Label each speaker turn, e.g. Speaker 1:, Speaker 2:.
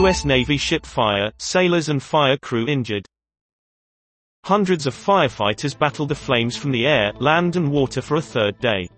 Speaker 1: U.S. Navy ship fire, sailors and fire crew injured. Hundreds of firefighters battled the flames from the air, land and water for a third day.